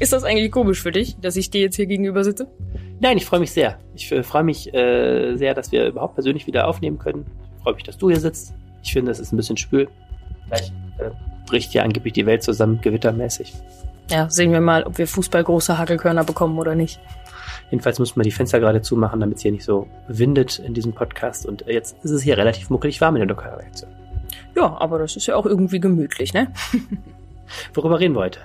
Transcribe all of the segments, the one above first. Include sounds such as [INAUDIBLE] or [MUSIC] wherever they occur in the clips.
Ist das eigentlich komisch für dich, dass ich dir jetzt hier gegenüber sitze? Nein, ich freue mich sehr. Ich äh, freue mich äh, sehr, dass wir überhaupt persönlich wieder aufnehmen können. Ich freue mich, dass du hier sitzt. Ich finde, es ist ein bisschen spül. Gleich äh, bricht hier angeblich die Welt zusammen, gewittermäßig. Ja, sehen wir mal, ob wir Fußball große Hagelkörner bekommen oder nicht. Jedenfalls muss man die Fenster gerade zumachen, damit es hier nicht so windet in diesem Podcast. Und äh, jetzt ist es hier relativ muckelig warm in der Lokalreaktion. Ja, aber das ist ja auch irgendwie gemütlich, ne? [LAUGHS] Worüber reden wir heute?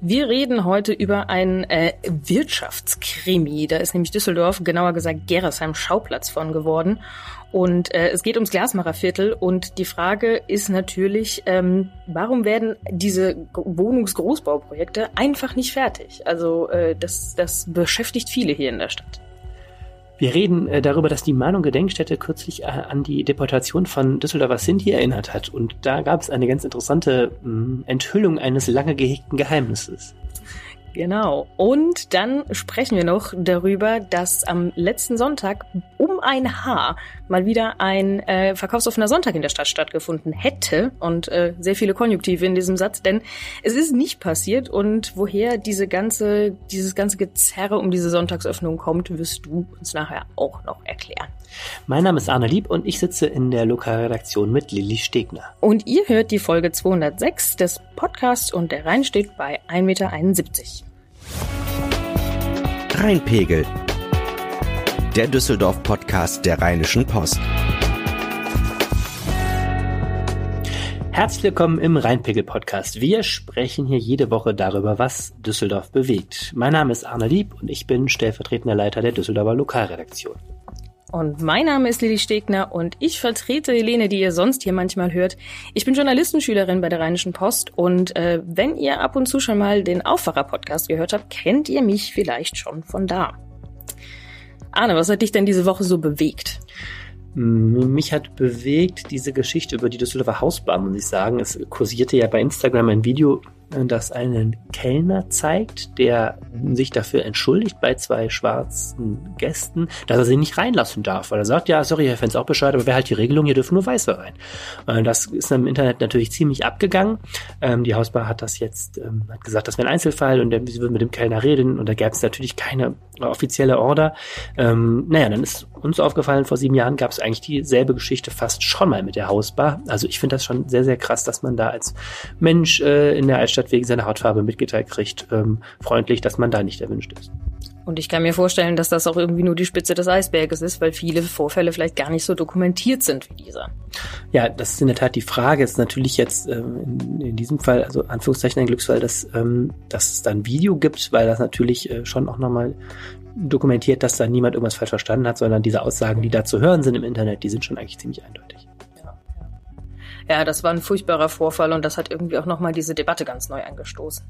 Wir reden heute über ein äh, Wirtschaftskrimi. Da ist nämlich Düsseldorf, genauer gesagt Gerresheim, Schauplatz von geworden. Und äh, es geht ums Glasmacherviertel und die Frage ist natürlich, ähm, warum werden diese Wohnungsgroßbauprojekte einfach nicht fertig? Also äh, das, das beschäftigt viele hier in der Stadt. Wir reden äh, darüber, dass die Mahnung Gedenkstätte kürzlich äh, an die Deportation von Düsseldorfer Sinti erinnert hat. Und da gab es eine ganz interessante mm, Enthüllung eines lange gehegten Geheimnisses. Genau. Und dann sprechen wir noch darüber, dass am letzten Sonntag um ein Haar mal wieder ein äh, verkaufsoffener Sonntag in der Stadt stattgefunden hätte. Und äh, sehr viele Konjunktive in diesem Satz, denn es ist nicht passiert. Und woher diese ganze, dieses ganze Gezerre um diese Sonntagsöffnung kommt, wirst du uns nachher auch noch erklären. Mein Name ist Arne Lieb und ich sitze in der Lokalredaktion mit Lilly Stegner. Und ihr hört die Folge 206 des Podcasts und der Rhein steht bei 1,71 Meter. Rheinpegel. Der Düsseldorf-Podcast der Rheinischen Post. Herzlich willkommen im Rheinpegel-Podcast. Wir sprechen hier jede Woche darüber, was Düsseldorf bewegt. Mein Name ist Arne Lieb und ich bin stellvertretender Leiter der Düsseldorfer Lokalredaktion. Und mein Name ist Lili Stegner und ich vertrete Helene, die ihr sonst hier manchmal hört. Ich bin Journalistenschülerin bei der Rheinischen Post und äh, wenn ihr ab und zu schon mal den Aufwacher-Podcast gehört habt, kennt ihr mich vielleicht schon von da. Arne, was hat dich denn diese Woche so bewegt? Mich hat bewegt diese Geschichte über die Düsseldorfer Hausbahn, muss ich sagen. Es kursierte ja bei Instagram ein Video das einen Kellner zeigt, der sich dafür entschuldigt bei zwei schwarzen Gästen, dass er sie nicht reinlassen darf, weil er sagt, ja, sorry, Herr Fans auch Bescheid, aber wer halt die Regelung, hier dürfen nur Weiße rein. Das ist im Internet natürlich ziemlich abgegangen. Ähm, die Hausbar hat das jetzt, ähm, hat gesagt, das wäre ein Einzelfall und sie würden mit dem Kellner reden und da gäbe es natürlich keine offizielle Order. Ähm, naja, dann ist uns aufgefallen, vor sieben Jahren gab es eigentlich dieselbe Geschichte fast schon mal mit der Hausbar. Also ich finde das schon sehr, sehr krass, dass man da als Mensch äh, in der Altstadt statt wegen seiner Hautfarbe mitgeteilt kriegt, ähm, freundlich, dass man da nicht erwünscht ist. Und ich kann mir vorstellen, dass das auch irgendwie nur die Spitze des Eisberges ist, weil viele Vorfälle vielleicht gar nicht so dokumentiert sind wie dieser. Ja, das ist in der Tat die Frage. Ist natürlich jetzt ähm, in, in, diesem Fall, also Anführungszeichen ein Glücksfall, dass, ähm, dass es da ein Video gibt, weil das natürlich äh, schon auch nochmal dokumentiert, dass da niemand irgendwas falsch verstanden hat, sondern diese Aussagen, die da zu hören sind im Internet, die sind schon eigentlich ziemlich eindeutig ja, das war ein furchtbarer Vorfall und das hat irgendwie auch nochmal diese Debatte ganz neu angestoßen.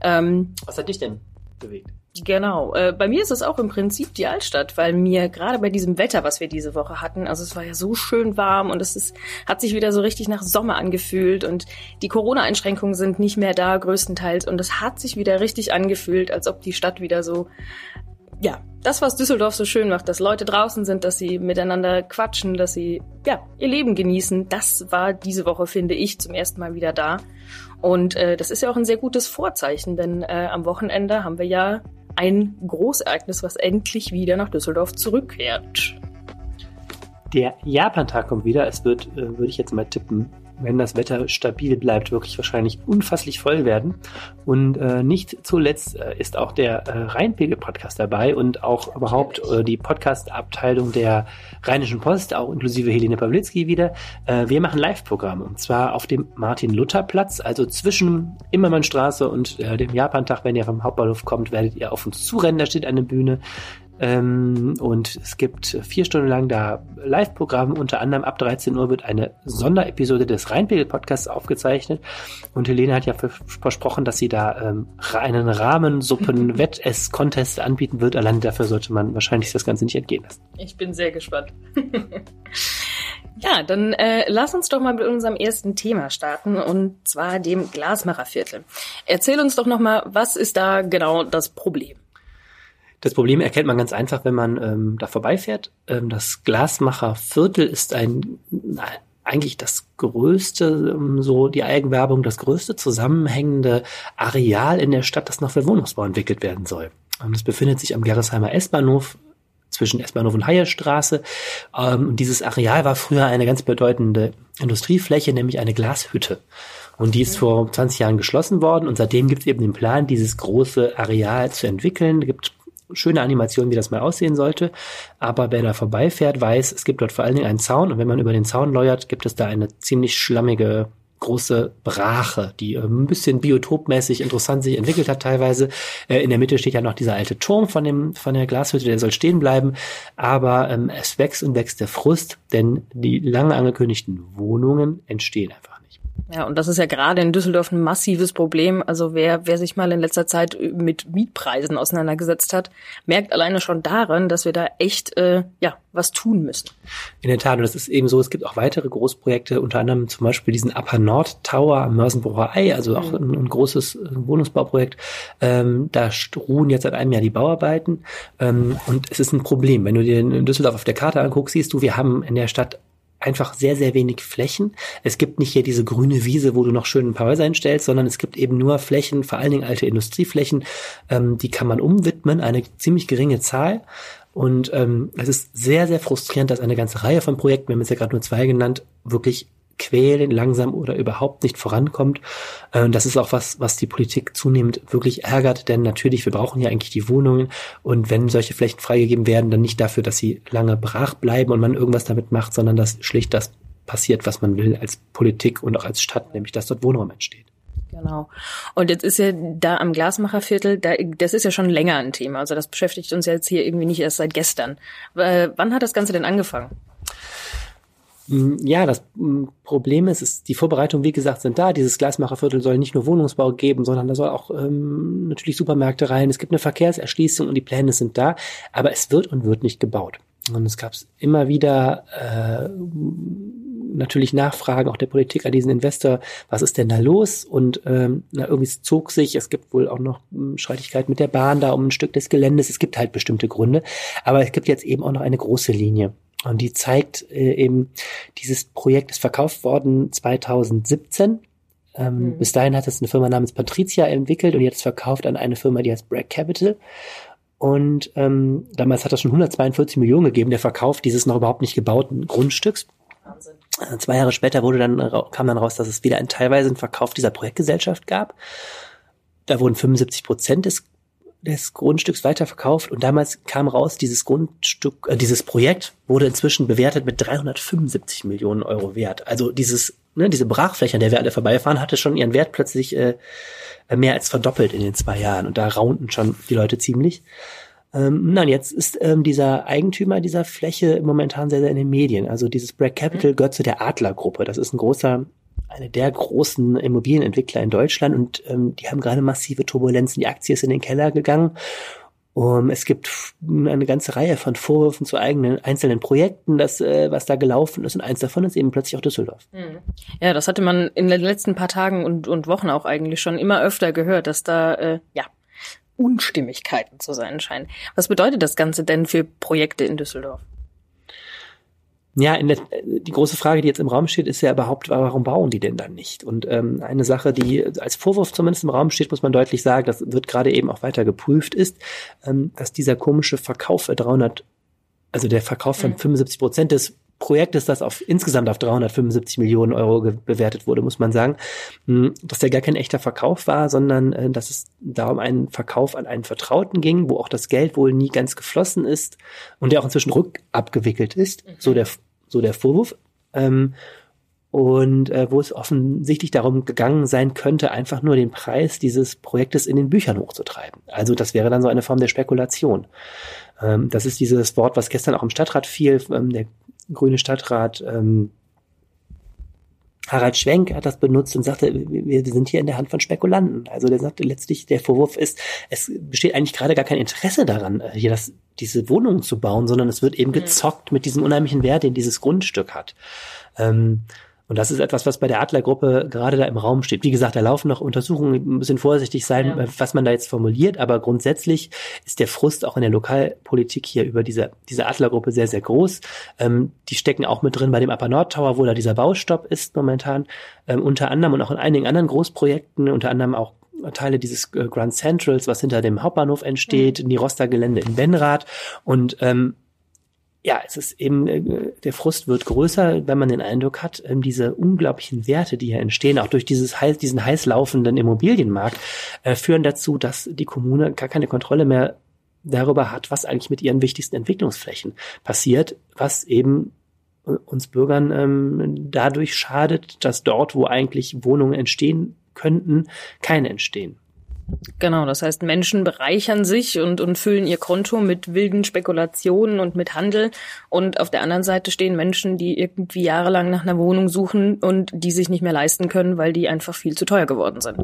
Ähm, Was hat dich denn bewegt? Genau. Äh, bei mir ist es auch im Prinzip die Altstadt, weil mir gerade bei diesem Wetter, was wir diese Woche hatten, also es war ja so schön warm und es ist, hat sich wieder so richtig nach Sommer angefühlt und die Corona-Einschränkungen sind nicht mehr da größtenteils und es hat sich wieder richtig angefühlt, als ob die Stadt wieder so ja, das, was Düsseldorf so schön macht, dass Leute draußen sind, dass sie miteinander quatschen, dass sie ja ihr Leben genießen, das war diese Woche, finde ich, zum ersten Mal wieder da. Und äh, das ist ja auch ein sehr gutes Vorzeichen, denn äh, am Wochenende haben wir ja ein Großereignis, was endlich wieder nach Düsseldorf zurückkehrt. Der Japantag kommt wieder. Es wird, äh, würde ich jetzt mal tippen, wenn das Wetter stabil bleibt, wirklich wahrscheinlich unfasslich voll werden. Und äh, nicht zuletzt äh, ist auch der äh, Rheinpegel-Podcast dabei und auch überhaupt äh, die Podcast-Abteilung der Rheinischen Post, auch inklusive Helene Pawlitzki wieder. Äh, wir machen Live-Programme und zwar auf dem Martin-Luther-Platz, also zwischen Immermannstraße und äh, dem Japantag. Wenn ihr vom Hauptbahnhof kommt, werdet ihr auf uns zurennen. Da steht eine Bühne. Ähm, und es gibt vier Stunden lang da Live-Programme. Unter anderem ab 13 Uhr wird eine Sonderepisode des Rheinpegel-Podcasts aufgezeichnet. Und Helene hat ja versprochen, dass sie da ähm, einen Rahmensuppen-Wettess-Contest [LAUGHS] anbieten wird. Allein dafür sollte man wahrscheinlich das Ganze nicht entgehen lassen. Ich bin sehr gespannt. [LAUGHS] ja, dann äh, lass uns doch mal mit unserem ersten Thema starten und zwar dem Glasmacherviertel. Erzähl uns doch noch mal, was ist da genau das Problem? Das Problem erkennt man ganz einfach, wenn man ähm, da vorbeifährt. Ähm, das Glasmacher Viertel ist ein, eigentlich das größte, ähm, so die Eigenwerbung, das größte zusammenhängende Areal in der Stadt, das noch für Wohnungsbau entwickelt werden soll. Ähm, das befindet sich am Gerresheimer S-Bahnhof zwischen S-Bahnhof und Heierstraße. Ähm, und dieses Areal war früher eine ganz bedeutende Industriefläche, nämlich eine Glashütte. Und die ist vor 20 Jahren geschlossen worden und seitdem gibt es eben den Plan, dieses große Areal zu entwickeln. Es gibt schöne Animationen, wie das mal aussehen sollte. Aber wer da vorbeifährt, weiß, es gibt dort vor allen Dingen einen Zaun und wenn man über den Zaun läuert, gibt es da eine ziemlich schlammige große Brache, die äh, ein bisschen biotopmäßig interessant sich entwickelt hat teilweise. Äh, in der Mitte steht ja noch dieser alte Turm von dem von der Glashütte, der soll stehen bleiben. Aber ähm, es wächst und wächst der Frust, denn die lange angekündigten Wohnungen entstehen einfach. Ja, und das ist ja gerade in Düsseldorf ein massives Problem. Also wer, wer sich mal in letzter Zeit mit Mietpreisen auseinandergesetzt hat, merkt alleine schon daran, dass wir da echt äh, ja was tun müssen. In der Tat, und das ist eben so, es gibt auch weitere Großprojekte, unter anderem zum Beispiel diesen Upper Nord Tower am Mörsenbrucher Ei, also auch mhm. ein, ein, großes äh, Wohnungsbauprojekt. Ähm, da ruhen jetzt seit einem Jahr die Bauarbeiten. Ähm, und es ist ein Problem. Wenn du dir in Düsseldorf auf der Karte anguckst, siehst du, wir haben in der Stadt einfach sehr, sehr wenig Flächen. Es gibt nicht hier diese grüne Wiese, wo du noch schön ein paar Häuser hinstellst, sondern es gibt eben nur Flächen, vor allen Dingen alte Industrieflächen, ähm, die kann man umwidmen, eine ziemlich geringe Zahl. Und ähm, es ist sehr, sehr frustrierend, dass eine ganze Reihe von Projekten, wir haben jetzt ja gerade nur zwei genannt, wirklich quälen, langsam oder überhaupt nicht vorankommt. Äh, das ist auch was, was die Politik zunehmend wirklich ärgert, denn natürlich, wir brauchen ja eigentlich die Wohnungen und wenn solche Flächen freigegeben werden, dann nicht dafür, dass sie lange brach bleiben und man irgendwas damit macht, sondern dass schlicht das passiert, was man will als Politik und auch als Stadt, nämlich dass dort Wohnraum entsteht. Genau. Und jetzt ist ja da am Glasmacherviertel, da, das ist ja schon länger ein Thema. Also das beschäftigt uns jetzt hier irgendwie nicht erst seit gestern. Äh, wann hat das Ganze denn angefangen? Mm, ja, das mm, Problem ist, ist, die Vorbereitungen, wie gesagt, sind da. Dieses Glasmacherviertel soll nicht nur Wohnungsbau geben, sondern da soll auch ähm, natürlich Supermärkte rein. Es gibt eine Verkehrserschließung und die Pläne sind da, aber es wird und wird nicht gebaut. Und es gab immer wieder äh, natürlich Nachfragen auch der Politik an diesen Investor, was ist denn da los? Und ähm, na, irgendwie zog sich, es gibt wohl auch noch hm, Streitigkeiten mit der Bahn da um ein Stück des Geländes. Es gibt halt bestimmte Gründe, aber es gibt jetzt eben auch noch eine große Linie. Und die zeigt äh, eben, dieses Projekt ist verkauft worden 2017. Ähm, mhm. Bis dahin hat es eine Firma namens Patricia entwickelt und jetzt verkauft an eine Firma, die heißt Bragg Capital. Und ähm, damals hat das schon 142 Millionen gegeben, der Verkauf dieses noch überhaupt nicht gebauten Grundstücks. Wahnsinn. Äh, zwei Jahre später wurde dann, kam dann raus, dass es wieder einen teilweise einen Verkauf dieser Projektgesellschaft gab. Da wurden 75 Prozent des des Grundstücks weiterverkauft und damals kam raus, dieses Grundstück, äh, dieses Projekt wurde inzwischen bewertet mit 375 Millionen Euro wert. Also dieses, ne, diese Brachfläche, an der wir alle vorbeifahren, hatte schon ihren Wert plötzlich äh, mehr als verdoppelt in den zwei Jahren und da raunten schon die Leute ziemlich. Ähm, nein, jetzt ist ähm, dieser Eigentümer dieser Fläche momentan sehr, sehr in den Medien. Also dieses Bragg Capital gehört zu der Adler-Gruppe. Das ist ein großer eine der großen Immobilienentwickler in Deutschland und ähm, die haben gerade massive Turbulenzen. Die Aktie ist in den Keller gegangen. Um, es gibt eine ganze Reihe von Vorwürfen zu eigenen einzelnen Projekten, das, äh, was da gelaufen ist. Und eins davon ist eben plötzlich auch Düsseldorf. Mhm. Ja, das hatte man in den letzten paar Tagen und, und Wochen auch eigentlich schon immer öfter gehört, dass da äh, ja Unstimmigkeiten zu sein scheinen. Was bedeutet das Ganze denn für Projekte in Düsseldorf? Ja, in der, die große Frage, die jetzt im Raum steht, ist ja überhaupt, warum bauen die denn dann nicht? Und ähm, eine Sache, die als Vorwurf zumindest im Raum steht, muss man deutlich sagen, das wird gerade eben auch weiter geprüft, ist, ähm, dass dieser komische Verkauf für 300, also der Verkauf von mhm. 75 Prozent des Projektes, das auf insgesamt auf 375 Millionen Euro bewertet wurde, muss man sagen, hm, dass der gar kein echter Verkauf war, sondern äh, dass es da um einen Verkauf an einen Vertrauten ging, wo auch das Geld wohl nie ganz geflossen ist und der auch inzwischen rückabgewickelt ist, mhm. so der so der Vorwurf. Ähm, und äh, wo es offensichtlich darum gegangen sein könnte, einfach nur den Preis dieses Projektes in den Büchern hochzutreiben. Also das wäre dann so eine Form der Spekulation. Ähm, das ist dieses Wort, was gestern auch im Stadtrat fiel. Ähm, der grüne Stadtrat ähm, Harald Schwenk hat das benutzt und sagte, wir sind hier in der Hand von Spekulanten. Also der sagte letztlich, der Vorwurf ist, es besteht eigentlich gerade gar kein Interesse daran, äh, hier das diese Wohnungen zu bauen, sondern es wird eben mhm. gezockt mit diesem unheimlichen Wert, den dieses Grundstück hat. Ähm, Und das ist etwas, was bei der Adlergruppe gerade da im Raum steht. Wie gesagt, da laufen noch Untersuchungen, bisschen vorsichtig sein, ja. was man da jetzt formuliert, aber grundsätzlich ist der Frust auch in der Lokalpolitik hier über diese, diese Adlergruppe sehr, sehr groß. Ähm, die stecken auch mit drin bei dem Upper Nord Tower, wo da dieser Baustopp ist momentan, ähm, unter anderem und auch in einigen anderen Großprojekten, unter anderem auch Teile dieses äh, Grand Centrals, was hinter dem Hauptbahnhof entsteht, mhm. Nirosta-Gelände in Benrath und ähm, ja, es ist eben, äh, der Frust wird größer, wenn man den Eindruck hat, ähm, diese unglaublichen Werte, die hier entstehen, auch durch dieses heiß, diesen heiß laufenden Immobilienmarkt, äh, führen dazu, dass die Kommune gar keine Kontrolle mehr darüber hat, was eigentlich mit ihren wichtigsten Entwicklungsflächen passiert, was eben äh, uns Bürgern ähm, dadurch schadet, dass dort, wo eigentlich Wohnungen entstehen könnten, keine entstehen. Genau, das heißt, Menschen bereichern sich und, und füllen ihr Konto mit wilden Spekulationen und mit Handel. Und auf der anderen Seite stehen Menschen, die irgendwie jahrelang nach einer Wohnung suchen und die sich nicht mehr leisten können, weil die einfach viel zu teuer geworden sind.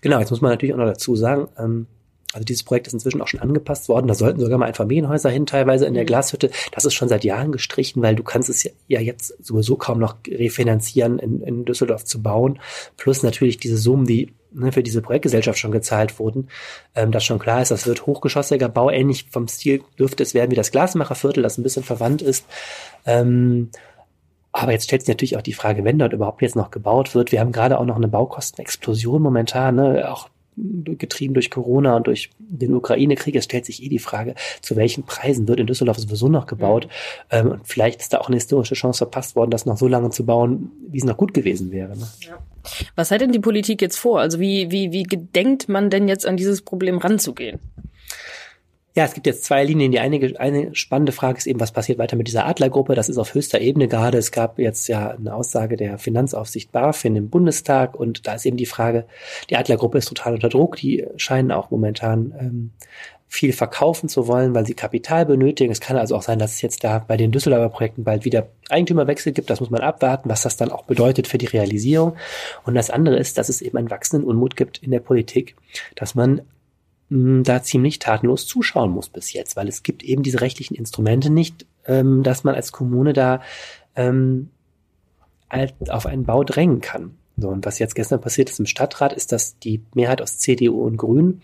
Genau, jetzt muss man natürlich auch noch dazu sagen, ähm, also dieses Projekt ist inzwischen auch schon angepasst worden. Da sollten sogar mal Einfamilienhäuser hin, teilweise in der mhm. Glashütte. Das ist schon seit Jahren gestrichen, weil du kannst es ja, jetzt sowieso kaum noch refinanzieren, in, in Düsseldorf zu bauen. Plus natürlich diese Summen, die ne, für diese Projektgesellschaft schon gezahlt wurden, ähm, dass schon klar ist, das wird hochgeschossiger Bau, ähnlich vom Stil dürfte es werden wie das Glasmacherviertel, das ein bisschen verwandt ist. Ähm, aber jetzt stellt sich natürlich auch die Frage, wenn dort überhaupt jetzt noch gebaut wird. Wir haben gerade auch noch eine Baukostenexplosion momentan, ne? auch getrieben durch Corona und durch den Ukraine-Krieg. Es stellt sich eh die Frage, zu welchen Preisen wird in Düsseldorf sowieso noch gebaut. Mhm. Ähm, und vielleicht ist da auch eine historische Chance verpasst worden, das noch so lange zu bauen, wie es noch gut gewesen wäre. Ne? Ja. Was hat denn die Politik jetzt vor? Also wie, wie, wie gedenkt man denn jetzt an dieses Problem ranzugehen? Ja, es gibt jetzt zwei Linien. Die eine, eine spannende Frage ist eben, was passiert weiter mit dieser Adlergruppe? Das ist auf höchster Ebene gerade. Es gab jetzt ja eine Aussage der Finanzaufsicht BaFin im Bundestag und da ist eben die Frage, die Adlergruppe ist total unter Druck. Die scheinen auch momentan ähm, viel verkaufen zu wollen, weil sie Kapital benötigen. Es kann also auch sein, dass es jetzt da bei den Düsseldorfer Projekten bald wieder Eigentümerwechsel gibt. Das muss man abwarten, was das dann auch bedeutet für die Realisierung. Und das andere ist, dass es eben einen wachsenden Unmut gibt in der Politik, dass man da ziemlich tatenlos zuschauen muss bis jetzt, weil es gibt eben diese rechtlichen Instrumente nicht, ähm, dass man als Kommune da ähm, auf einen Bau drängen kann. So, und was jetzt gestern passiert ist im Stadtrat, ist, dass die Mehrheit aus CDU und Grünen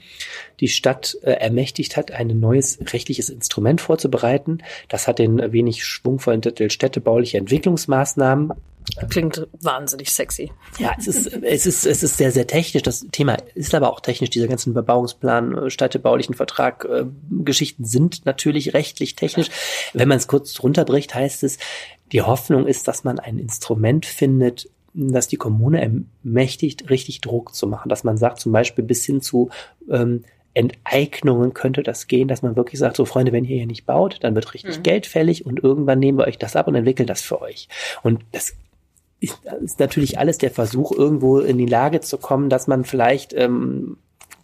die Stadt äh, ermächtigt hat, ein neues rechtliches Instrument vorzubereiten. Das hat den wenig schwungvollen Titel städtebauliche Entwicklungsmaßnahmen Klingt wahnsinnig sexy. Ja, es ist, es ist, es ist sehr, sehr technisch. Das Thema ist aber auch technisch. Diese ganzen Bebauungsplan, äh, städtebaulichen Vertrag, äh, Geschichten sind natürlich rechtlich technisch. Wenn man es kurz runterbricht, heißt es, die Hoffnung ist, dass man ein Instrument findet, dass die Kommune ermächtigt, richtig Druck zu machen. Dass man sagt, zum Beispiel bis hin zu ähm, Enteignungen könnte das gehen, dass man wirklich sagt, so Freunde, wenn ihr hier nicht baut, dann wird richtig mhm. Geld fällig und irgendwann nehmen wir euch das ab und entwickeln das für euch. Und das ist, ist natürlich alles der Versuch, irgendwo in die Lage zu kommen, dass man vielleicht ähm,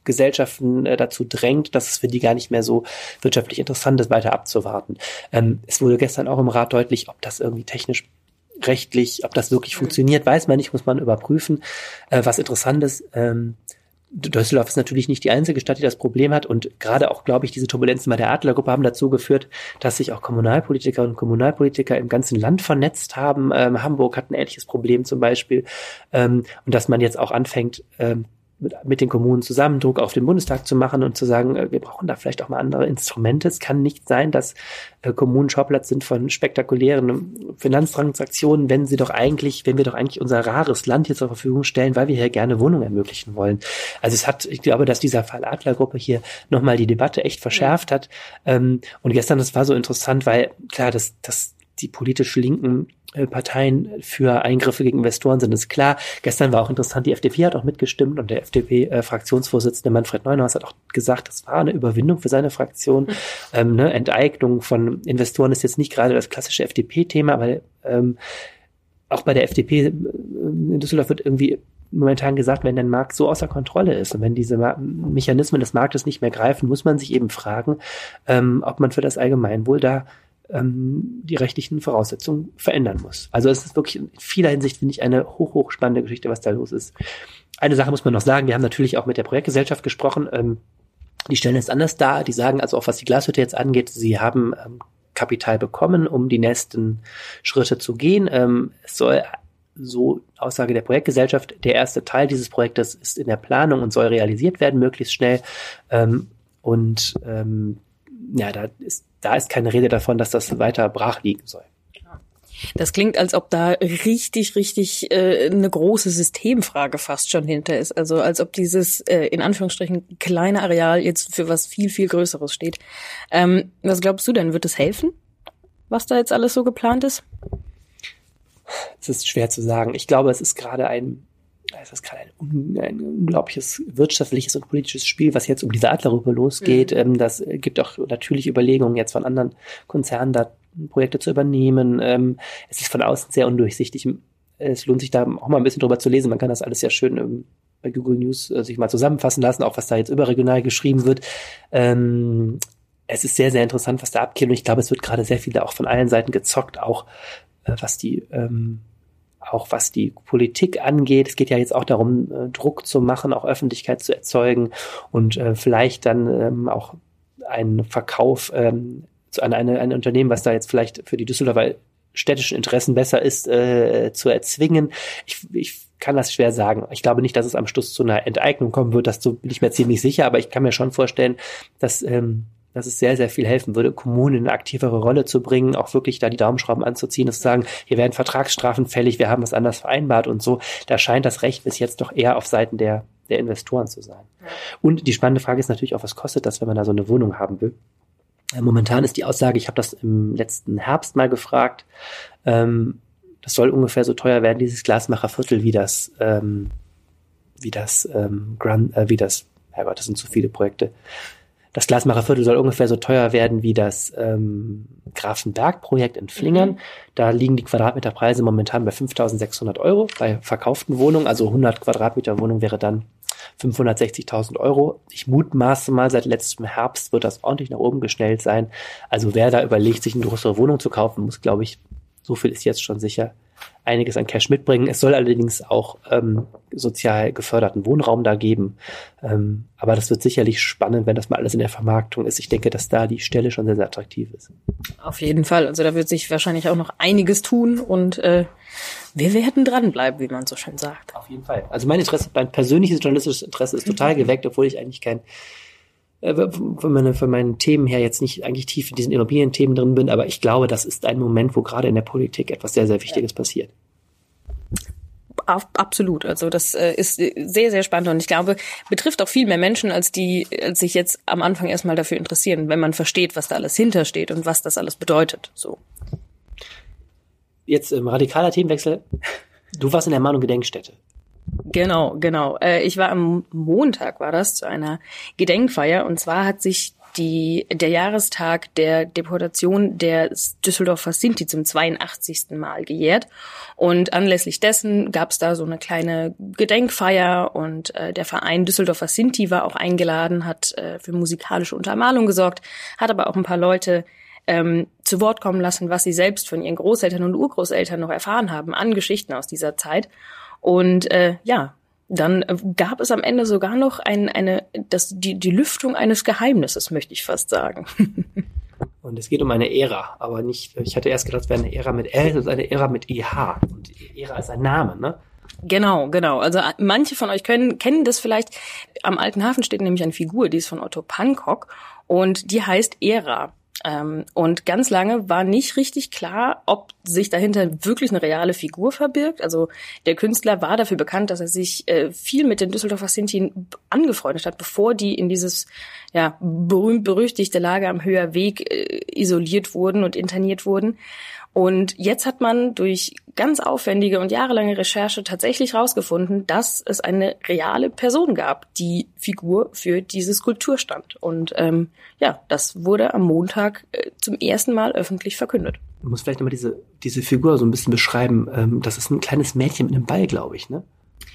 Gesellschaften äh, dazu drängt, dass es für die gar nicht mehr so wirtschaftlich interessant ist, weiter abzuwarten. Ähm, es wurde gestern auch im Rat deutlich, ob das irgendwie technisch rechtlich, ob das wirklich funktioniert, weiß man nicht, muss man überprüfen. Äh, was interessant ist, ähm, Düsseldorf ist natürlich nicht die einzige Stadt, die das Problem hat. Und gerade auch, glaube ich, diese Turbulenzen bei der Adlergruppe haben dazu geführt, dass sich auch Kommunalpolitiker und Kommunalpolitiker im ganzen Land vernetzt haben. Ähm, Hamburg hat ein ähnliches Problem zum Beispiel. Ähm, und dass man jetzt auch anfängt, ähm, mit, mit den Kommunen zusammen Druck auf den Bundestag zu machen und zu sagen, äh, wir brauchen da vielleicht auch mal andere Instrumente. Es kann nicht sein, dass äh, Kommunen Schauplatz sind von spektakulären Finanztransaktionen, wenn sie doch eigentlich, wenn wir doch eigentlich unser rares Land hier zur Verfügung stellen, weil wir hier gerne Wohnungen ermöglichen wollen. Also es hat, ich glaube, dass dieser Fall Adlergruppe hier nochmal die Debatte echt verschärft hat. Ähm, und gestern, das war so interessant, weil klar, das, das die politisch Linken äh, Parteien für Eingriffe gegen Investoren sind, ist klar. Gestern war auch interessant, die FDP hat auch mitgestimmt und der FDP-Fraktionsvorsitzende Manfred Neuhaus hat auch gesagt, das war eine Überwindung für seine Fraktion. Mhm. Ähm, ne, Enteignung von Investoren ist jetzt nicht gerade das klassische FDP-Thema, aber ähm, auch bei der FDP äh, in Düsseldorf wird irgendwie momentan gesagt, wenn der Markt so außer Kontrolle ist und wenn diese Mechanismen des Marktes nicht mehr greifen, muss man sich eben fragen, ähm, ob man für das Allgemeinwohl da ähm, die rechtlichen Voraussetzungen verändern muss. Also es ist wirklich in vieler Hinsicht, finde ich, eine hoch, hoch spannende Geschichte, was da los ist. Eine Sache muss man noch sagen, wir haben natürlich auch mit der Projektgesellschaft gesprochen. Ähm, die stellen es anders dar. Die sagen also auch, was die Glashütte jetzt angeht, sie haben ähm, Kapital bekommen, um die nächsten Schritte zu gehen. Ähm, es soll so Aussage der Projektgesellschaft, der erste Teil dieses Projektes ist in der Planung und soll realisiert werden, möglichst schnell. Ähm, und ähm, ja, da ist, da ist keine Rede davon, dass das weiter brach liegen soll. Das klingt, als ob da richtig, richtig äh, eine große Systemfrage fast schon hinter ist. Also als ob dieses äh, in Anführungsstrichen kleine Areal jetzt für was viel, viel Größeres steht. Ähm, was glaubst du denn? Wird es helfen, was da jetzt alles so geplant ist? Es ist schwer zu sagen. Ich glaube, es ist gerade ein, es ist gerade ein, ein unglaubliches wirtschaftliches und politisches Spiel, was jetzt um diese Adlerrübe losgeht. Mhm. Ähm, das gibt auch natürlich Überlegungen jetzt von anderen Konzernen da Projekte zu übernehmen. Ähm, es ist von außen sehr undurchsichtig. Es lohnt sich da auch mal ein bisschen drüber zu lesen. Man kann das alles sehr schön ähm, bei Google News äh, sich mal zusammenfassen lassen, auch was da jetzt überregional geschrieben wird. Es ist sehr, sehr interessant, was da abgeht. Und ich glaube, es wird gerade sehr viel auch von allen Seiten gezockt, auch äh, was die ähm, auch was die Politik angeht. Es geht ja jetzt auch darum, äh, Druck zu machen, auch Öffentlichkeit zu erzeugen und äh, vielleicht dann ähm, auch einen Verkauf ähm, zu an eine, ein Unternehmen, was da jetzt vielleicht für die Düsseldorfer städtischen Interessen besser ist, äh, zu erzwingen. Ich, ich kann das schwer sagen. Ich glaube nicht, dass es am Schluss zu einer Enteignung kommen wird. Das bin ich mir ziemlich sicher. Aber ich kann mir schon vorstellen, dass ähm, dass es sehr, sehr viel helfen würde, Kommunen in eine aktivere Rolle zu bringen, auch wirklich da die Daumenschrauben anzuziehen und zu sagen, hier werden Vertragsstrafen fällig, wir haben was anders vereinbart und so. Da scheint das Recht bis jetzt doch eher auf Seiten der, der Investoren zu sein. Und die spannende Frage ist natürlich auch, was kostet das, wenn man da so eine Wohnung haben will? Äh, momentan ist die Aussage, ich habe das im letzten Herbst mal gefragt, ähm, das soll ungefähr so teuer werden, dieses Glasmacherviertel, wie das, ähm, wie das ähm, Grand, äh, wie das, Herrgott, das sind zu viele Projekte. Das Glasmacherviertel soll ungefähr so teuer werden wie das ähm, Grafenberg-Projekt in Flingern. Mhm. Da liegen die Quadratmeterpreise momentan bei 5.600 Euro bei verkauften Wohnungen. Also 100 Quadratmeter Wohnung wäre dann 560.000 Euro. Ich mutmaße mal, seit letztem Herbst wird das ordentlich nach oben geschnellt sein. Also wer da überlegt, sich eine größere Wohnung zu kaufen, muss, glaube ich, so viel ist jetzt schon sicher, einiges an Cash mitbringen. Es soll allerdings auch ähm, sozial geförderten Wohnraum da geben. Ähm, aber das wird sicherlich spannend, wenn das mal alles in der Vermarktung ist. Ich denke, dass da die Stelle schon sehr, sehr attraktiv ist. Auf jeden Fall. Also da wird sich wahrscheinlich auch noch einiges tun und äh, wir werden dranbleiben, wie man so schön sagt. Auf jeden Fall. Also mein Interesse, mein persönliches journalistisches Interesse ist total [LAUGHS] geweckt, obwohl ich eigentlich kein von, meine, von meinen Themen her jetzt nicht eigentlich tief in diesen Immobilienthemen drin bin, aber ich glaube, das ist ein Moment, wo gerade in der Politik etwas sehr, sehr Wichtiges passiert. Absolut. Also das äh, ist sehr, sehr spannend und ich glaube, betrifft auch viel mehr Menschen, als die als sich jetzt am Anfang erstmal dafür interessieren, wenn man versteht, was da alles hintersteht und was das alles bedeutet. So. Jetzt ähm, radikaler Themenwechsel. Du warst in der Mahnung Gedenkstätte. Genau, genau. Äh, ich war am Montag, war das, zu einer Gedenkfeier. Und zwar hat sich die, der Jahrestag der Deportation der Düsseldorfer Sinti zum 82. Mal gejährt. Und anlässlich dessen gab es da so eine kleine Gedenkfeier und äh, der Verein Düsseldorfer Sinti war auch eingeladen, hat äh, für musikalische Untermalung gesorgt, hat aber auch ein paar Leute ähm, zu Wort kommen lassen, was sie selbst von ihren Großeltern und Urgroßeltern noch erfahren haben an Geschichten aus dieser Zeit. Und äh, ja, dann äh, gab es am Ende sogar noch ein, eine, das, die, die Lüftung eines Geheimnisses, möchte ich fast sagen. [LAUGHS] Und es geht um eine Ära, aber nicht, ich hatte erst gedacht, es wäre eine Ära mit L, es ist eine Ära mit IH. Und Ära ist ein Name, ne? Genau, genau. Also manche von euch können, kennen das vielleicht. Am Alten Hafen steht nämlich eine Figur, die ist von Otto Pankok und die heißt Ära. Ähm, und ganz lange war nicht richtig klar, ob sich dahinter wirklich eine reale Figur verbirgt. Also der Künstler war dafür bekannt, dass er sich äh, viel mit den Düsseldorfer Sinti angefreundet hat, bevor die in dieses ja, berühmt-berüchtigte Lager am Höher Weg äh, isoliert wurden und interniert wurden. Und jetzt hat man durch ganz aufwendige und jahrelange Recherche tatsächlich herausgefunden, dass es eine reale Person gab, die Figur für diese Skulptur stand. Und ähm, ja, das wurde am Montag äh, zum ersten Mal öffentlich verkündet. Man muss vielleicht nochmal diese, diese Figur so ein bisschen beschreiben. Ähm, das ist ein kleines Mädchen mit einem Ball, glaube ich, ne?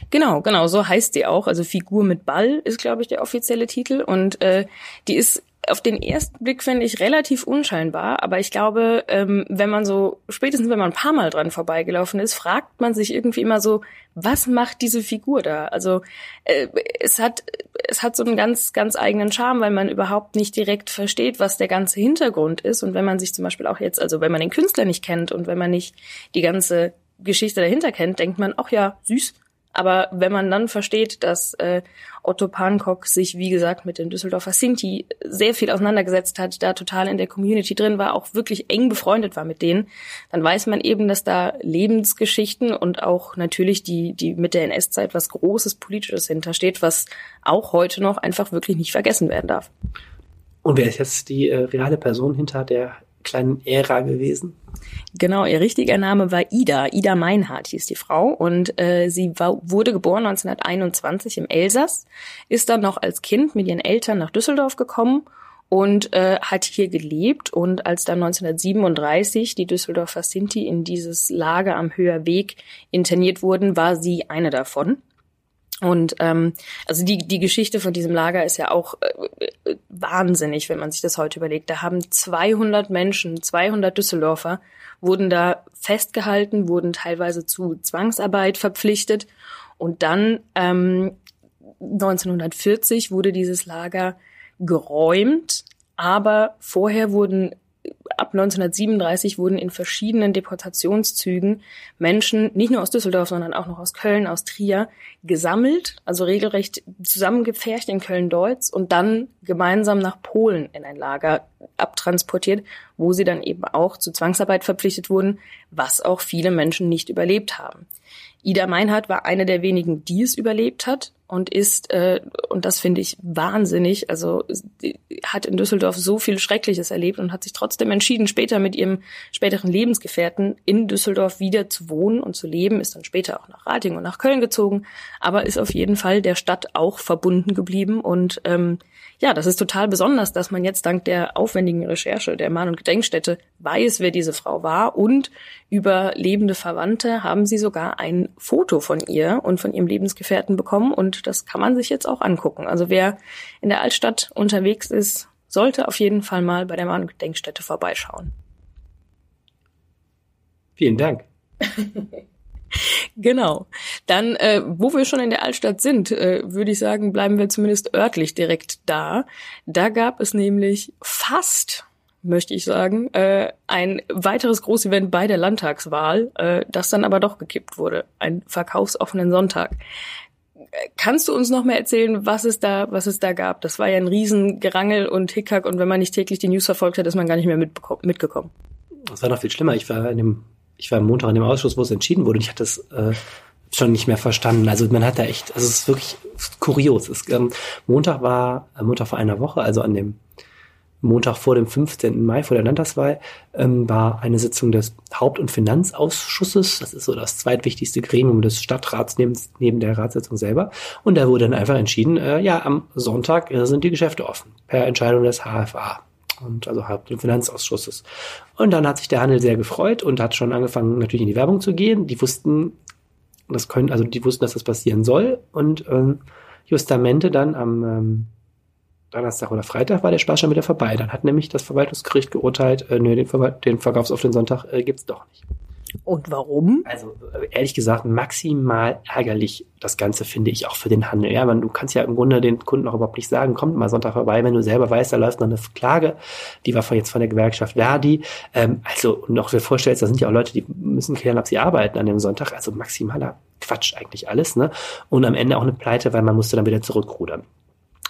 Genau, genau, so heißt sie auch. Also Figur mit Ball ist, glaube ich, der offizielle Titel. Und äh, die ist auf den ersten Blick finde ich relativ unscheinbar, aber ich glaube, ähm, wenn man so, spätestens wenn man ein paar Mal dran vorbeigelaufen ist, fragt man sich irgendwie immer so, was macht diese Figur da? Also äh, es hat es hat so einen ganz ganz eigenen Charme, weil man überhaupt nicht direkt versteht, was der ganze Hintergrund ist und wenn man sich zum Beispiel auch jetzt, also wenn man den Künstler nicht kennt und wenn man nicht die ganze Geschichte dahinter kennt, denkt man, ach ja, süß. Aber wenn man dann versteht, dass äh, Otto Pankok sich, wie gesagt, mit den Düsseldorfer Sinti sehr viel auseinandergesetzt hat, da total in der Community drin war, auch wirklich eng befreundet war mit denen, dann weiß man eben, dass da Lebensgeschichten und auch natürlich die, die mit der NS-Zeit was Großes Politisches hintersteht, was auch heute noch einfach wirklich nicht vergessen werden darf. Und wer ist jetzt die äh, reale Person hinter der kleinen Ära gewesen? Genau, ihr richtiger Name war Ida. Ida Meinhardt hieß die Frau und äh, sie war, wurde geboren 1921 im Elsass, ist dann noch als Kind mit ihren Eltern nach Düsseldorf gekommen und äh, hat hier gelebt. Und als dann 1937 die Düsseldorfer Sinti in dieses Lager am Höher Weg interniert wurden, war sie eine davon. Und ähm, also die, die Geschichte von diesem Lager ist ja auch äh, wahnsinnig, wenn man sich das heute überlegt. Da haben 200 Menschen, 200 Düsseldorfer, wurden da festgehalten, wurden teilweise zu Zwangsarbeit verpflichtet. Und dann ähm, 1940 wurde dieses Lager geräumt, aber vorher wurden ab 1937 wurden in verschiedenen Deportationszügen Menschen, nicht nur aus Düsseldorf, sondern auch noch aus Köln, aus Trier, gesammelt, also regelrecht zusammengepfercht in Köln-Deutz und dann gemeinsam nach Polen in ein Lager abtransportiert, wo sie dann eben auch zu Zwangsarbeit verpflichtet wurden, was auch viele Menschen nicht überlebt haben. Ida Meinhardt war eine der wenigen, die es überlebt hat und ist, äh, und das finde ich wahnsinnig, also hat in Düsseldorf so viel Schreckliches erlebt und hat sich trotzdem entschieden, später mit ihrem späteren Lebensgefährten in Düsseldorf wieder zu wohnen und zu leben, ist dann später auch nach Rating und nach Köln gezogen, aber ist auf jeden Fall der Stadt auch verbunden geblieben und ähm, ja, das ist total besonders, dass man jetzt dank der aufwendigen Recherche der Mahn- und Gedenkstätte weiß, wer diese Frau war und über lebende Verwandte haben sie sogar ein Foto von ihr und von ihrem Lebensgefährten bekommen und das kann man sich jetzt auch angucken. Also wer in der Altstadt unterwegs ist, sollte auf jeden Fall mal bei der Mahn- und Gedenkstätte vorbeischauen. Vielen Dank. [LAUGHS] Genau. Dann, äh, wo wir schon in der Altstadt sind, äh, würde ich sagen, bleiben wir zumindest örtlich direkt da. Da gab es nämlich fast, möchte ich sagen, äh, ein weiteres Großevent bei der Landtagswahl, äh, das dann aber doch gekippt wurde. Ein verkaufsoffenen Sonntag. Kannst du uns noch mehr erzählen, was es da, was es da gab? Das war ja ein Riesengerangel und Hickhack und wenn man nicht täglich die News verfolgt hat, ist man gar nicht mehr mitgekommen. Das war noch viel schlimmer. Ich war in dem ich war am Montag in dem Ausschuss, wo es entschieden wurde und ich hatte es äh, schon nicht mehr verstanden. Also man hat da echt, also es ist wirklich kurios. Es, ähm, Montag war, äh, Montag vor einer Woche, also an dem Montag vor dem 15. Mai, vor der Landtagswahl, ähm, war eine Sitzung des Haupt- und Finanzausschusses. Das ist so das zweitwichtigste Gremium des Stadtrats neben, neben der Ratssitzung selber. Und da wurde dann einfach entschieden, äh, ja, am Sonntag äh, sind die Geschäfte offen, per Entscheidung des HFA und also Haupt- und Finanzausschusses. Und dann hat sich der Handel sehr gefreut und hat schon angefangen, natürlich in die Werbung zu gehen. Die wussten, das können, also die wussten, dass das passieren soll. Und ähm, justamente dann am ähm, Donnerstag oder Freitag war der Spaß schon wieder vorbei. Dann hat nämlich das Verwaltungsgericht geurteilt, äh, nö, den, Ver den Verkaufsoffenen Sonntag äh, gibt's doch nicht. Und warum? Also ehrlich gesagt, maximal ärgerlich das Ganze finde ich auch für den Handel. Ja, man, du kannst ja im Grunde den Kunden auch überhaupt nicht sagen, kommt mal Sonntag vorbei, wenn du selber weißt, da läuft noch eine Klage, die war von jetzt von der Gewerkschaft Verdi. Ähm, also noch wir vorstellst, da sind ja auch Leute, die müssen klären, ob sie arbeiten an dem Sonntag. Also maximaler Quatsch eigentlich alles. Ne? Und am Ende auch eine Pleite, weil man musste dann wieder zurückrudern.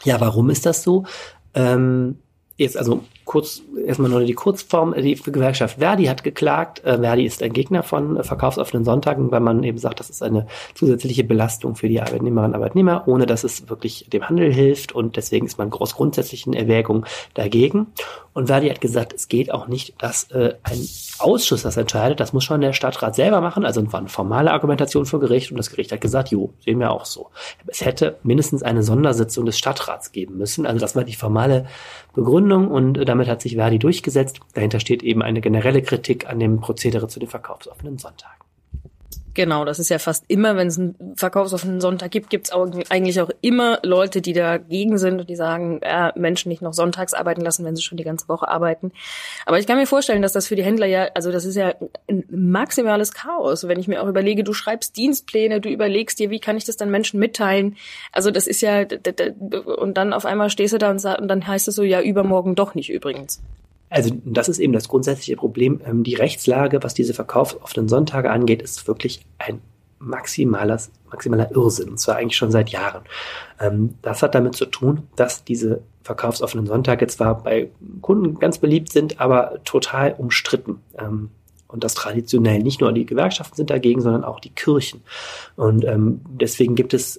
Ja, warum ist das so? Ähm, jetzt also kurz erstmal nur die Kurzform. Die Gewerkschaft Verdi hat geklagt. Äh, Verdi ist ein Gegner von verkaufsoffenen Sonntagen, weil man eben sagt, das ist eine zusätzliche Belastung für die Arbeitnehmerinnen und Arbeitnehmer, ohne dass es wirklich dem Handel hilft. Und deswegen ist man groß grundsätzlichen Erwägung dagegen. Und Verdi hat gesagt, es geht auch nicht, dass äh, ein Ausschuss das entscheidet. Das muss schon der Stadtrat selber machen. Also war eine formale Argumentation vor Gericht. Und das Gericht hat gesagt, jo, sehen wir auch so. Es hätte mindestens eine Sondersitzung des Stadtrats geben müssen. Also das war die formale Begründung. Und äh, damit hat sich Verdi durchgesetzt. Dahinter steht eben eine generelle Kritik an dem Prozedere zu den verkaufsoffenen Sonntagen. Genau, das ist ja fast immer, wenn es einen verkaufsoffenen Sonntag gibt, gibt es eigentlich auch immer Leute, die dagegen sind und die sagen, ja, Menschen nicht noch sonntags arbeiten lassen, wenn sie schon die ganze Woche arbeiten. Aber ich kann mir vorstellen, dass das für die Händler ja, also das ist ja ein maximales Chaos. Wenn ich mir auch überlege, du schreibst Dienstpläne, du überlegst dir, wie kann ich das dann Menschen mitteilen? Also das ist ja, und dann auf einmal stehst du da und, dann heißt es so, ja, übermorgen doch nicht übrigens. Also das ist eben das grundsätzliche Problem. Ähm, die Rechtslage, was diese verkaufsoffenen Sonntage angeht, ist wirklich ein maximaler, maximaler Irrsinn, und zwar eigentlich schon seit Jahren. Ähm, das hat damit zu tun, dass diese verkaufsoffenen Sonntage zwar bei Kunden ganz beliebt sind, aber total umstritten. Ähm, und das traditionell. Nicht nur die Gewerkschaften sind dagegen, sondern auch die Kirchen. Und deswegen gibt es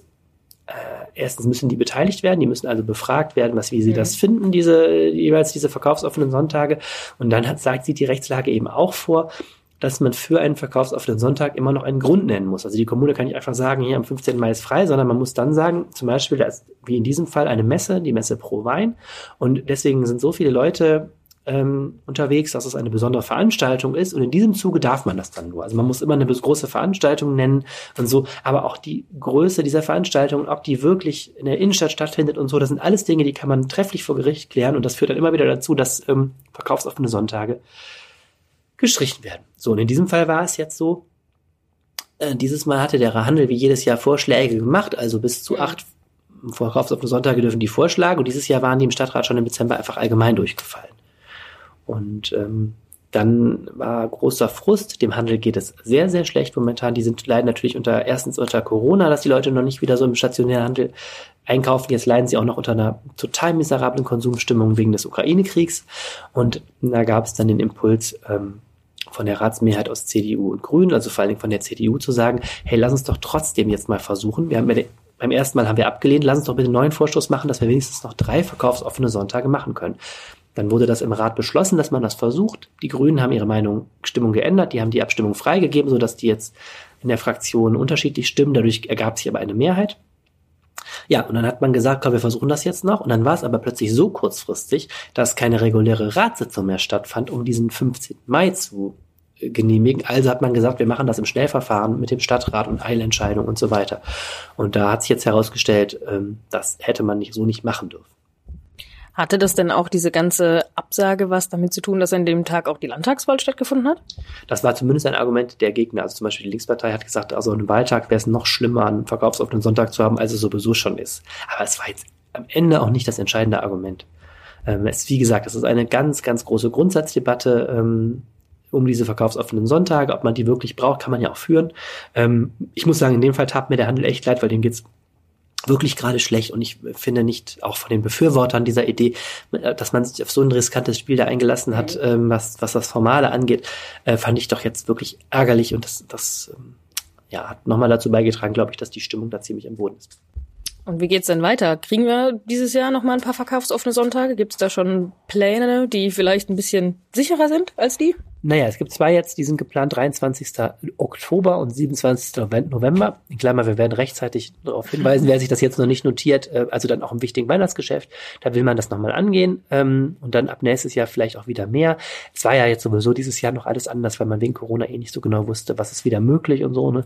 äh, erstens müssen die beteiligt werden, die müssen also befragt werden, was wie sie mhm. das finden, diese jeweils diese verkaufsoffenen Sonntage. Und dann hat, sagt sieht die Rechtslage eben auch vor, dass man für einen verkaufsoffenen Sonntag immer noch einen Grund nennen muss. Also die Kommune kann nicht einfach sagen, hier am 15. Mai ist frei, sondern man muss dann sagen, zum Beispiel, da ist wie in diesem Fall eine Messe, die Messe pro Wein. Und deswegen sind so viele Leute ähm, unterwegs, dass es eine besondere Veranstaltung ist. Und in diesem Zuge darf man das dann nur. Also man muss immer eine große Veranstaltung nennen und so. Aber auch die Größe dieser Veranstaltung, ob die wirklich in der Innenstadt stattfindet und so, das sind alles Dinge, die kann man trefflich vor Gericht klären. Und das führt dann immer wieder dazu, dass ähm, verkaufsoffene Sonntage gestrichen werden. So, und in diesem Fall war es jetzt so, äh, dieses Mal hatte der Handel wie jedes Jahr Vorschläge gemacht, also bis zu acht verkaufsoffene Sonntage dürfen die vorschlagen. Und dieses Jahr waren die im Stadtrat schon im Dezember einfach allgemein durchgefallen. Und ähm, dann war großer Frust. Dem Handel geht es sehr, sehr schlecht momentan. Die sind leiden natürlich unter erstens unter Corona, dass die Leute noch nicht wieder so im stationären Handel einkaufen. Jetzt leiden sie auch noch unter einer total miserablen Konsumstimmung wegen des Ukraine-Kriegs. Und da gab es dann den Impuls, ähm, von der Ratsmehrheit aus CDU und Grünen, also vor allen Dingen von der CDU zu sagen, hey, lass uns doch trotzdem jetzt mal versuchen. Wir haben ja beim ersten Mal haben wir abgelehnt, lass uns doch bitte einen neuen Vorstoß machen, dass wir wenigstens noch drei verkaufsoffene Sonntage machen können. Dann wurde das im Rat beschlossen, dass man das versucht. Die Grünen haben ihre Meinung, Stimmung geändert, die haben die Abstimmung freigegeben, sodass die jetzt in der Fraktion unterschiedlich stimmen. Dadurch ergab sich aber eine Mehrheit. Ja, und dann hat man gesagt, komm, wir versuchen das jetzt noch. Und dann war es aber plötzlich so kurzfristig, dass keine reguläre Ratssitzung mehr stattfand, um diesen 15. Mai zu äh, genehmigen. Also hat man gesagt, wir machen das im Schnellverfahren mit dem Stadtrat und Eilentscheidung und so weiter. Und da hat sich jetzt herausgestellt, ähm, das hätte man nicht so nicht machen dürfen. Hatte das denn auch diese ganze Absage was damit zu tun, dass an dem Tag auch die Landtagswahl stattgefunden hat? Das war zumindest ein Argument der Gegner. Also zum Beispiel die Linkspartei hat gesagt, also an einem Wahltag wäre es noch schlimmer, einen verkaufsoffenen Sonntag zu haben, als es sowieso schon ist. Aber es war jetzt am Ende auch nicht das entscheidende Argument. Ähm, es, wie gesagt, es ist eine ganz, ganz große Grundsatzdebatte. Ähm, um diese verkaufsoffenen Sonntage, ob man die wirklich braucht, kann man ja auch führen. Ähm, ich muss sagen, in dem Fall tat mir der Handel echt leid, weil dem geht's wirklich gerade schlecht und ich finde nicht auch von den Befürwortern dieser Idee, äh, dass man sich auf so ein riskantes Spiel da eingelassen hat, mhm. ähm, was, was das Formale angeht, äh, fand ich doch jetzt wirklich ärgerlich und das, das ähm, ja, hat nochmal dazu beigetragen, glaube ich, dass die Stimmung da ziemlich am Boden ist. Und wie geht's denn weiter? Kriegen wir dieses Jahr noch mal ein paar verkaufsoffene Sonntage? Gibt es da schon Pläne, die vielleicht ein bisschen sicherer sind als die? Naja, es gibt zwei jetzt, die sind geplant, 23. Oktober und 27. November. In Klammer, wir werden rechtzeitig darauf hinweisen, [LAUGHS] wer sich das jetzt noch nicht notiert, äh, also dann auch im wichtigen Weihnachtsgeschäft, da will man das nochmal angehen ähm, und dann ab nächstes Jahr vielleicht auch wieder mehr. Es war ja jetzt sowieso dieses Jahr noch alles anders, weil man wegen Corona eh nicht so genau wusste, was ist wieder möglich und so. Ne?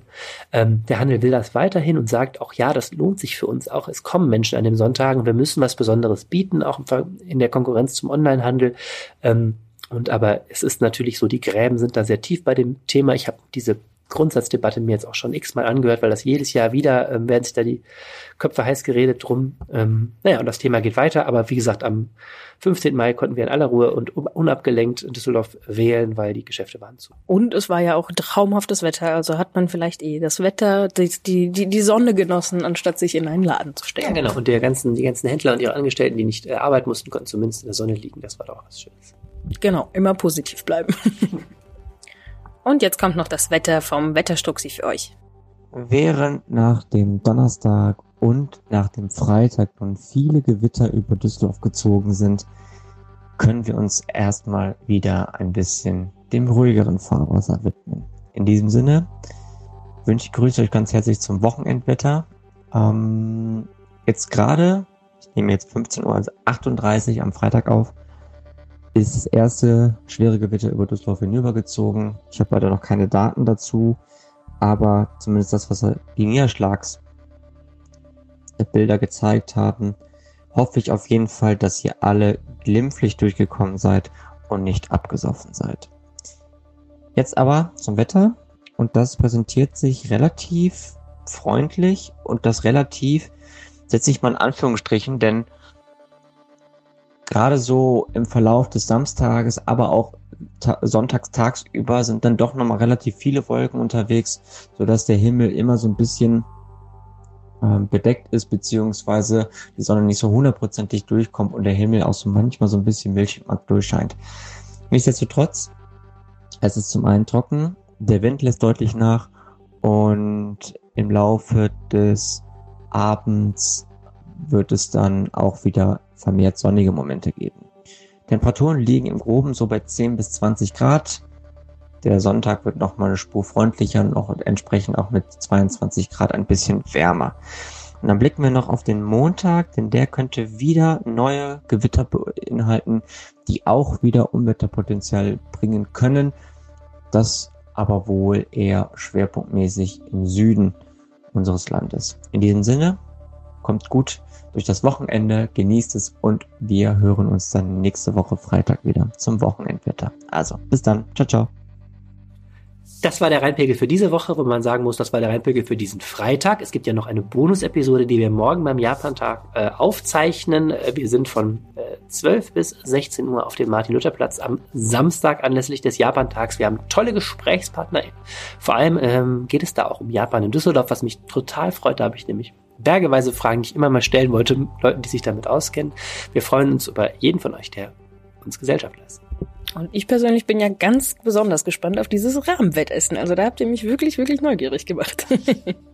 Ähm, der Handel will das weiterhin und sagt auch, ja, das lohnt sich für uns auch. Es kommen Menschen an den Sonntagen, wir müssen was Besonderes bieten, auch in der Konkurrenz zum Onlinehandel. Ähm, und aber es ist natürlich so, die Gräben sind da sehr tief bei dem Thema. Ich habe diese Grundsatzdebatte mir jetzt auch schon x-mal angehört, weil das jedes Jahr wieder ähm, werden sich da die Köpfe heiß geredet drum. Ähm, naja, und das Thema geht weiter. Aber wie gesagt, am 15. Mai konnten wir in aller Ruhe und unabgelenkt in Düsseldorf wählen, weil die Geschäfte waren zu. Und es war ja auch traumhaftes Wetter. Also hat man vielleicht eh das Wetter, die, die, die Sonne genossen, anstatt sich in einen Laden zu stellen. Ja, genau. Und der ganzen, die ganzen Händler und ihre Angestellten, die nicht äh, arbeiten mussten, konnten zumindest in der Sonne liegen. Das war doch was Schönes. Genau, immer positiv bleiben. [LAUGHS] Und jetzt kommt noch das Wetter vom Wetterstuxi für euch. Während nach dem Donnerstag und nach dem Freitag nun viele Gewitter über Düsseldorf gezogen sind, können wir uns erstmal wieder ein bisschen dem ruhigeren Fahrwasser widmen. In diesem Sinne wünsche ich grüße euch ganz herzlich zum Wochenendwetter. Ähm, jetzt gerade, ich nehme jetzt 15.38 Uhr am Freitag auf, ist das erste schwere Gewitter über Düsseldorf hinübergezogen. Ich habe leider noch keine Daten dazu, aber zumindest das, was die Niederschlagsbilder gezeigt haben, hoffe ich auf jeden Fall, dass ihr alle glimpflich durchgekommen seid und nicht abgesoffen seid. Jetzt aber zum Wetter und das präsentiert sich relativ freundlich und das relativ setze ich mal in Anführungsstrichen, denn gerade so im Verlauf des Samstages, aber auch sonntags tagsüber sind dann doch nochmal relativ viele Wolken unterwegs, sodass der Himmel immer so ein bisschen äh, bedeckt ist, beziehungsweise die Sonne nicht so hundertprozentig durchkommt und der Himmel auch so manchmal so ein bisschen milchig durchscheint. Nichtsdestotrotz, es ist zum einen trocken, der Wind lässt deutlich nach und im Laufe des Abends wird es dann auch wieder vermehrt sonnige Momente geben. Temperaturen liegen im Groben so bei 10 bis 20 Grad. Der Sonntag wird nochmal eine Spur freundlicher und auch entsprechend auch mit 22 Grad ein bisschen wärmer. Und dann blicken wir noch auf den Montag, denn der könnte wieder neue Gewitter beinhalten, die auch wieder Unwetterpotenzial bringen können. Das aber wohl eher schwerpunktmäßig im Süden unseres Landes. In diesem Sinne, kommt gut durch das Wochenende, genießt es und wir hören uns dann nächste Woche Freitag wieder zum Wochenendwetter. Also, bis dann. Ciao, ciao. Das war der Rheinpegel für diese Woche, wo man sagen muss, das war der Rheinpegel für diesen Freitag. Es gibt ja noch eine Bonusepisode, die wir morgen beim Japantag äh, aufzeichnen. Äh, wir sind von äh, 12 bis 16 Uhr auf dem Martin-Luther-Platz am Samstag anlässlich des Japantags. Wir haben tolle Gesprächspartner. Vor allem ähm, geht es da auch um Japan in Düsseldorf, was mich total freut. Da habe ich nämlich bergeweise Fragen, die ich immer mal stellen wollte, Leuten, die sich damit auskennen. Wir freuen uns über jeden von euch, der uns Gesellschaft leistet. Und ich persönlich bin ja ganz besonders gespannt auf dieses Rahmenwettessen. Also da habt ihr mich wirklich, wirklich neugierig gemacht. [LAUGHS]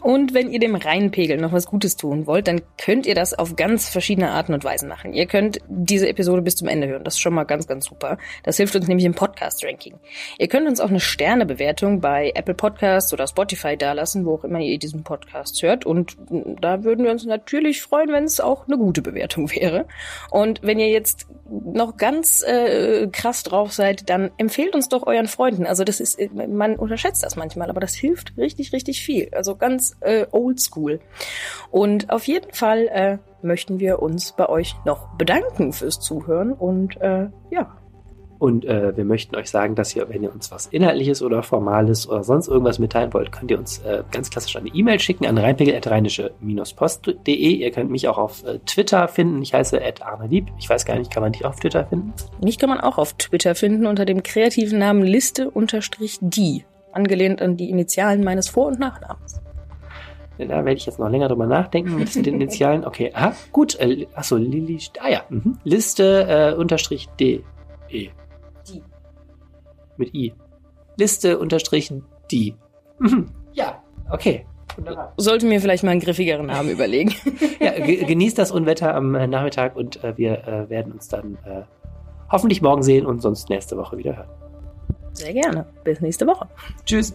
Und wenn ihr dem Rheinpegel noch was Gutes tun wollt, dann könnt ihr das auf ganz verschiedene Arten und Weisen machen. Ihr könnt diese Episode bis zum Ende hören. Das ist schon mal ganz, ganz super. Das hilft uns nämlich im Podcast-Ranking. Ihr könnt uns auch eine Sternebewertung bei Apple Podcasts oder Spotify dalassen, wo auch immer ihr diesen Podcast hört. Und da würden wir uns natürlich freuen, wenn es auch eine gute Bewertung [LAUGHS] wäre. Und wenn ihr jetzt noch ganz äh, krass drauf seid, dann empfehlt uns doch euren Freunden. Also das ist, man unterschätzt das manchmal, aber das hilft richtig, richtig viel. Also ganz äh, oldschool. Und auf jeden Fall äh, möchten wir uns bei euch noch bedanken fürs Zuhören und äh, ja, und äh, wir möchten euch sagen, dass ihr, wenn ihr uns was Inhaltliches oder Formales oder sonst irgendwas mitteilen wollt, könnt ihr uns äh, ganz klassisch eine E-Mail schicken an rheinpegel.rheinische-post.de. Ihr könnt mich auch auf äh, Twitter finden. Ich heiße Lieb. Ich weiß gar nicht, kann man dich auf Twitter finden? Mich kann man auch auf Twitter finden unter dem kreativen Namen Liste-die, angelehnt an die Initialen meines Vor- und Nachnamens. Da werde ich jetzt noch länger drüber nachdenken mit den Initialen. [LAUGHS] Okay, aha, gut. Äh, achso, Lili, ah ja, mhm. Liste äh, unterstrich D. E mit I. Liste unterstrichen die. Mhm. Ja, okay. Wunderbar. Sollte mir vielleicht mal einen griffigeren Namen überlegen. [LAUGHS] ja, genießt das Unwetter am äh, Nachmittag und äh, wir äh, werden uns dann äh, hoffentlich morgen sehen und sonst nächste Woche wieder hören. Sehr gerne. Bis nächste Woche. Tschüss.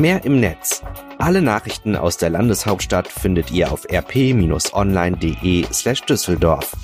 Mehr im Netz. Alle Nachrichten aus der Landeshauptstadt findet ihr auf rp-online.de slash Düsseldorf.